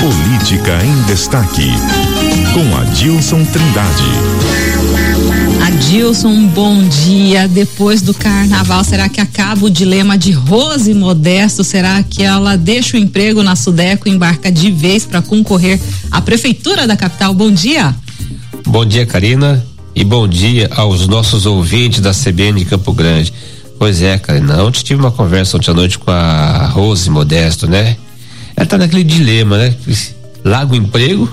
Política em Destaque, com Adilson Trindade. Adilson, bom dia. Depois do carnaval, será que acaba o dilema de Rose Modesto? Será que ela deixa o emprego na Sudeco e embarca de vez para concorrer à prefeitura da capital? Bom dia. Bom dia, Karina, e bom dia aos nossos ouvintes da CBN de Campo Grande. Pois é, Karina, ontem tive uma conversa ontem à noite com a Rose Modesto, né? Ela tá naquele dilema, né? Larga o emprego,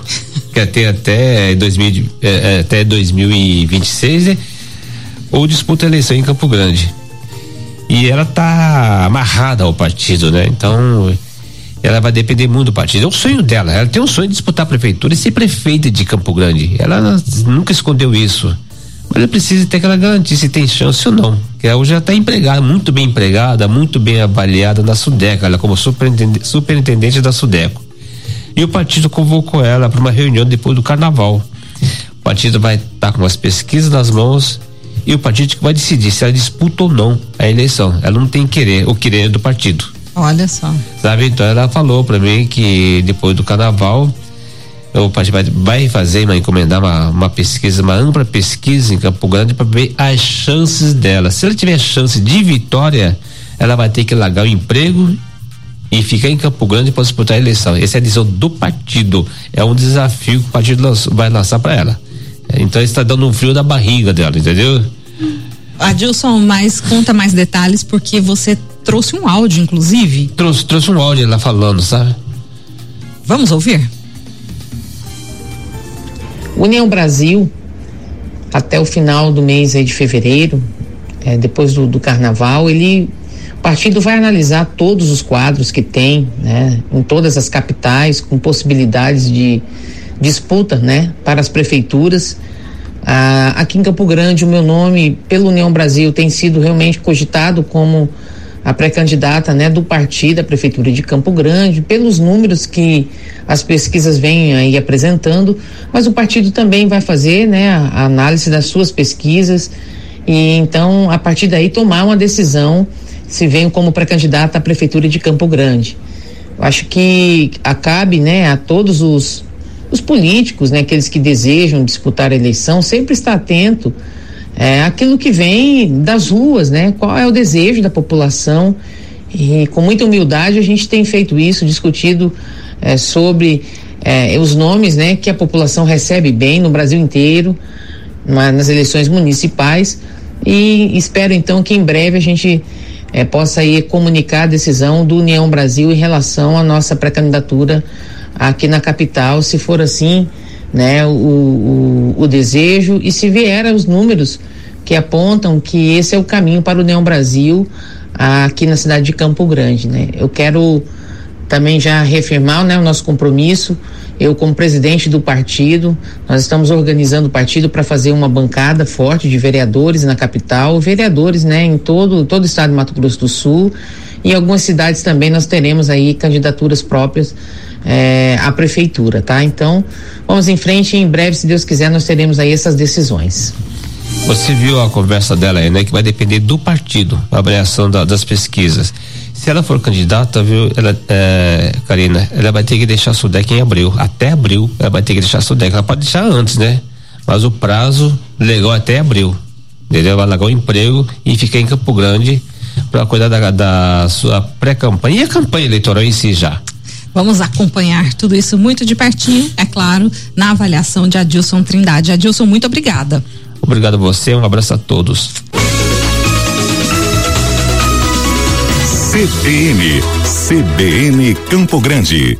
quer ter até, 2000, é, é, até 2026, né? Ou disputa a eleição em Campo Grande. E ela tá amarrada ao partido, né? Então, ela vai depender muito do partido. É o sonho dela. Ela tem um sonho de disputar a prefeitura e ser prefeita de Campo Grande. Ela nunca escondeu isso. Ela precisa ter aquela garantia se tem chance ou não. Que ela já está empregada, muito bem empregada, muito bem avaliada na Sudeco, ela como superintendente, superintendente da Sudeco. E o partido convocou ela para uma reunião depois do carnaval. O partido vai estar tá com as pesquisas nas mãos e o partido vai decidir se ela disputa ou não a eleição. Ela não tem querer, o querer do partido. Olha só. Sabe, então ela falou para mim que depois do carnaval o partido vai, fazer, vai encomendar uma, uma pesquisa, uma ampla pesquisa em Campo Grande para ver as chances dela. Se ela tiver chance de vitória, ela vai ter que largar o emprego e ficar em Campo Grande para disputar a eleição. Essa é a decisão do partido. É um desafio que o partido vai lançar para ela. Então está dando um frio da barriga dela, entendeu? Adilson, mas conta mais detalhes porque você trouxe um áudio, inclusive. Trouxe, trouxe um áudio lá falando, sabe? Vamos ouvir? União Brasil, até o final do mês de fevereiro, é, depois do, do, carnaval, ele o partido vai analisar todos os quadros que tem, né, em todas as capitais, com possibilidades de disputa, né, para as prefeituras. Ah, aqui em Campo Grande, o meu nome, pela União Brasil, tem sido realmente cogitado como a pré-candidata né, do partido à Prefeitura de Campo Grande, pelos números que as pesquisas vêm aí apresentando, mas o partido também vai fazer né, a, a análise das suas pesquisas e então, a partir daí, tomar uma decisão se venho como pré-candidata à Prefeitura de Campo Grande. Eu acho que acabe né, a todos os, os políticos, né, aqueles que desejam disputar a eleição, sempre estar atento é, aquilo que vem das ruas, né? Qual é o desejo da população? E com muita humildade a gente tem feito isso, discutido é, sobre é, os nomes, né? Que a população recebe bem no Brasil inteiro, nas eleições municipais. E espero então que em breve a gente é, possa aí comunicar a decisão do União Brasil em relação à nossa pré-candidatura aqui na capital, se for assim né, o, o, o desejo e se vier os números que apontam que esse é o caminho para o União Brasil aqui na cidade de Campo Grande, né? Eu quero também já reafirmar né, o nosso compromisso. Eu, como presidente do partido, nós estamos organizando o partido para fazer uma bancada forte de vereadores na capital, vereadores né, em todo, todo o estado de Mato Grosso do Sul. E em algumas cidades também nós teremos aí candidaturas próprias é, à prefeitura, tá? Então, vamos em frente e em breve, se Deus quiser, nós teremos aí essas decisões. Você viu a conversa dela aí, né? Que vai depender do partido, a avaliação da, das pesquisas. Se ela for candidata, viu, ela, é, Karina, ela vai ter que deixar a Sudec em abril. Até abril, ela vai ter que deixar a Sudec. Ela pode deixar antes, né? Mas o prazo legal até abril. Entendeu? Vai largar o emprego e ficar em Campo Grande para cuidar da, da sua pré-campanha e a campanha eleitoral em si já. Vamos acompanhar tudo isso muito de pertinho, é claro, na avaliação de Adilson Trindade. Adilson, muito obrigada. Obrigado a você, um abraço a todos. CBN, CBN Campo Grande.